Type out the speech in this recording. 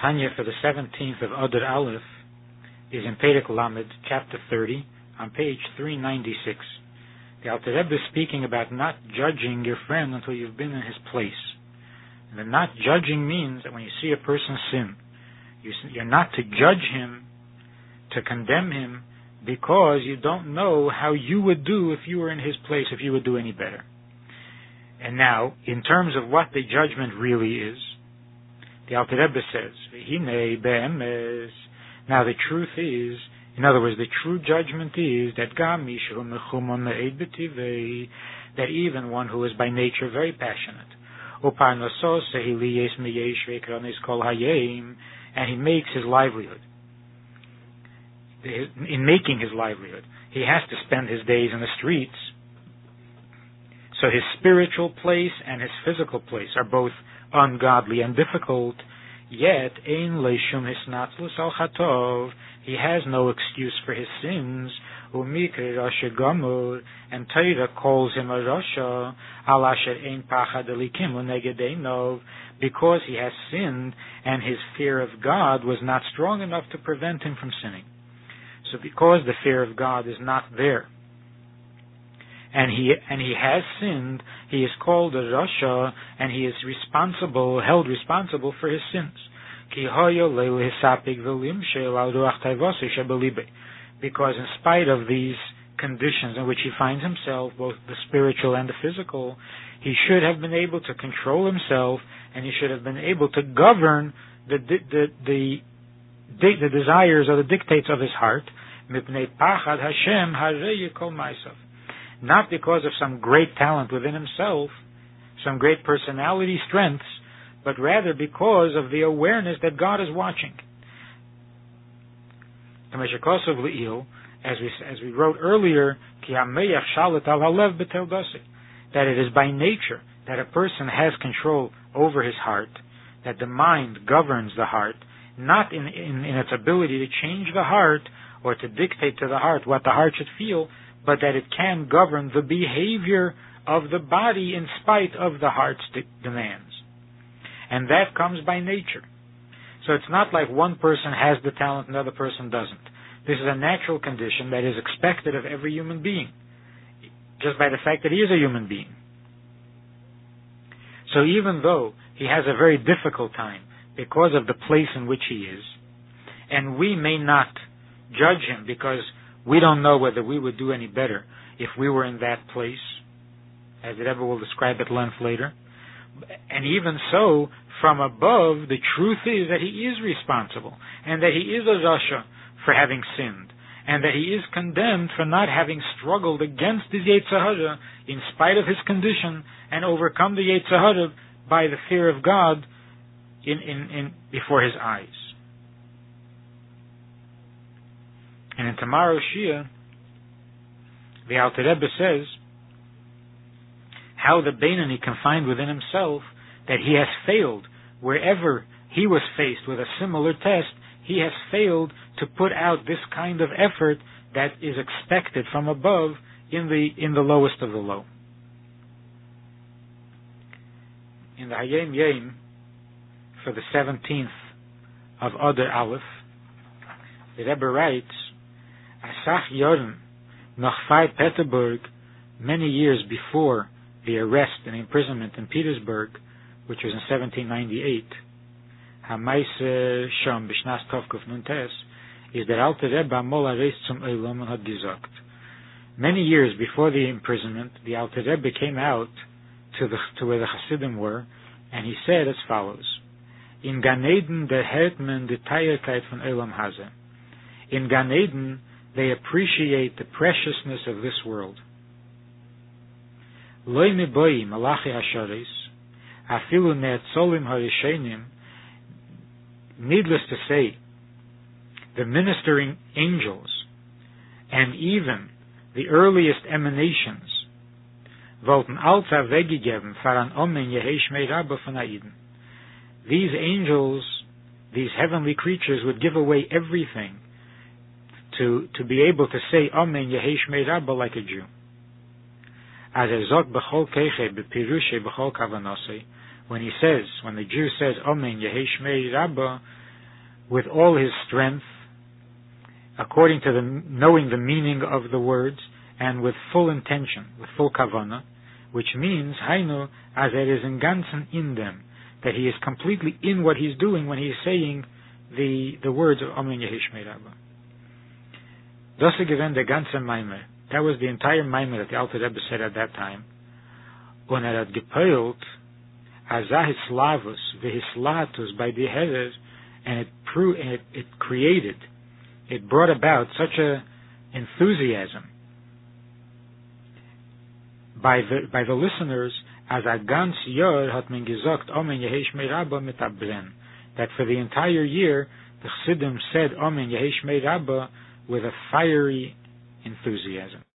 Tanya for the 17th of Adar Aleph is in Perek Lamed, chapter 30, on page 396. The Alter Rebbe is speaking about not judging your friend until you've been in his place. And the not judging means that when you see a person sin, you're not to judge him, to condemn him, because you don't know how you would do if you were in his place, if you would do any better. And now, in terms of what the judgment really is, the Alter Rebbe says, Now the truth is, in other words, the true judgment is that that even one who is by nature very passionate, and he makes his livelihood. In making his livelihood, he has to spend his days in the streets. So his spiritual place and his physical place are both ungodly and difficult, yet ein leishum hisnatzlus al chatov, he has no excuse for his sins. Umikre rasha gamur, and Torah calls him a rasha, al asher ein pachad Elokim because he has sinned and his fear of God was not strong enough to prevent him from sinning. So because the fear of God is not there, and he and he has sinned, he is called a rasha, and he is responsible, held responsible for his sins. Because in spite of these conditions in which he finds himself, both the spiritual and the physical, he should have been able to control himself, and he should have been able to govern the the the, the, the desires or the dictates of his heart not because of some great talent within himself, some great personality strengths, but rather because of the awareness that God is watching. As we, as we wrote earlier, that it is by nature that a person has control over his heart, that the mind governs the heart, not in, in, in its ability to change the heart or to dictate to the heart what the heart should feel, but that it can govern the behavior of the body in spite of the heart's de- demands. And that comes by nature. So it's not like one person has the talent and the other person doesn't. This is a natural condition that is expected of every human being, just by the fact that he is a human being. So even though he has a very difficult time because of the place in which he is, and we may not judge him because we don't know whether we would do any better if we were in that place, as it ever will describe at length later. And even so, from above, the truth is that he is responsible, and that he is a Rasha for having sinned, and that he is condemned for not having struggled against his Yetzirah in spite of his condition, and overcome the Yetzirah by the fear of God in, in, in, before his eyes. And in tomorrow's shiur, the Alter Rebbe says how the Beinoni can find within himself that he has failed wherever he was faced with a similar test. He has failed to put out this kind of effort that is expected from above in the in the lowest of the low. In the Hayom Yom for the seventeenth of Adar Aleph, the Rebbe writes Asach Yorim, Nachfai Peterburg, many years before the arrest and imprisonment in Petersburg, which was in 1798, Hamaise Shom Bishnas Tovkuf Nuntes, is that Alter Rebbe Eilam had gesagt. Many years before the imprisonment, the Alter Rebbe came out to, the, to where the Hasidim were, and he said as follows: In Gan Eden der hört man die Teierkeit von Eilam Hase. In Gan Eden they appreciate the preciousness of this world. Malachi hasharis, afilu harishenim, needless to say, the ministering angels, and even the earliest emanations, alta faran omen yehei rabba. These angels, these heavenly creatures would give away everything to, to be able to say Amen Yehesh Rabba like a Jew. As sagt b'chol keche b'pirushe b'chol kavanose, when he says, when the Jew says Amen Yehesh Rabba, with all his strength, according to the knowing the meaning of the words, and with full intention, with full kavana, which means Hainu as it is in ganzen in them, that he is completely in what he's doing when he's saying the the words of Amen Yehishmei Rabba. Das gewend der ganze Maimer. That was the entire Maimer that the Alter Rebbe said at that time. Und er hat gepeilt, azah hislavus, vehislatus, by the headers, and it, pro- it, it created, it brought about such a enthusiasm by the by the listeners as a ganz Jahr hat man gesagt Amen Yehesh Rabba mit abren that for the entire year the Chassidim said Amen Yehesh Rabba with a fiery enthusiasm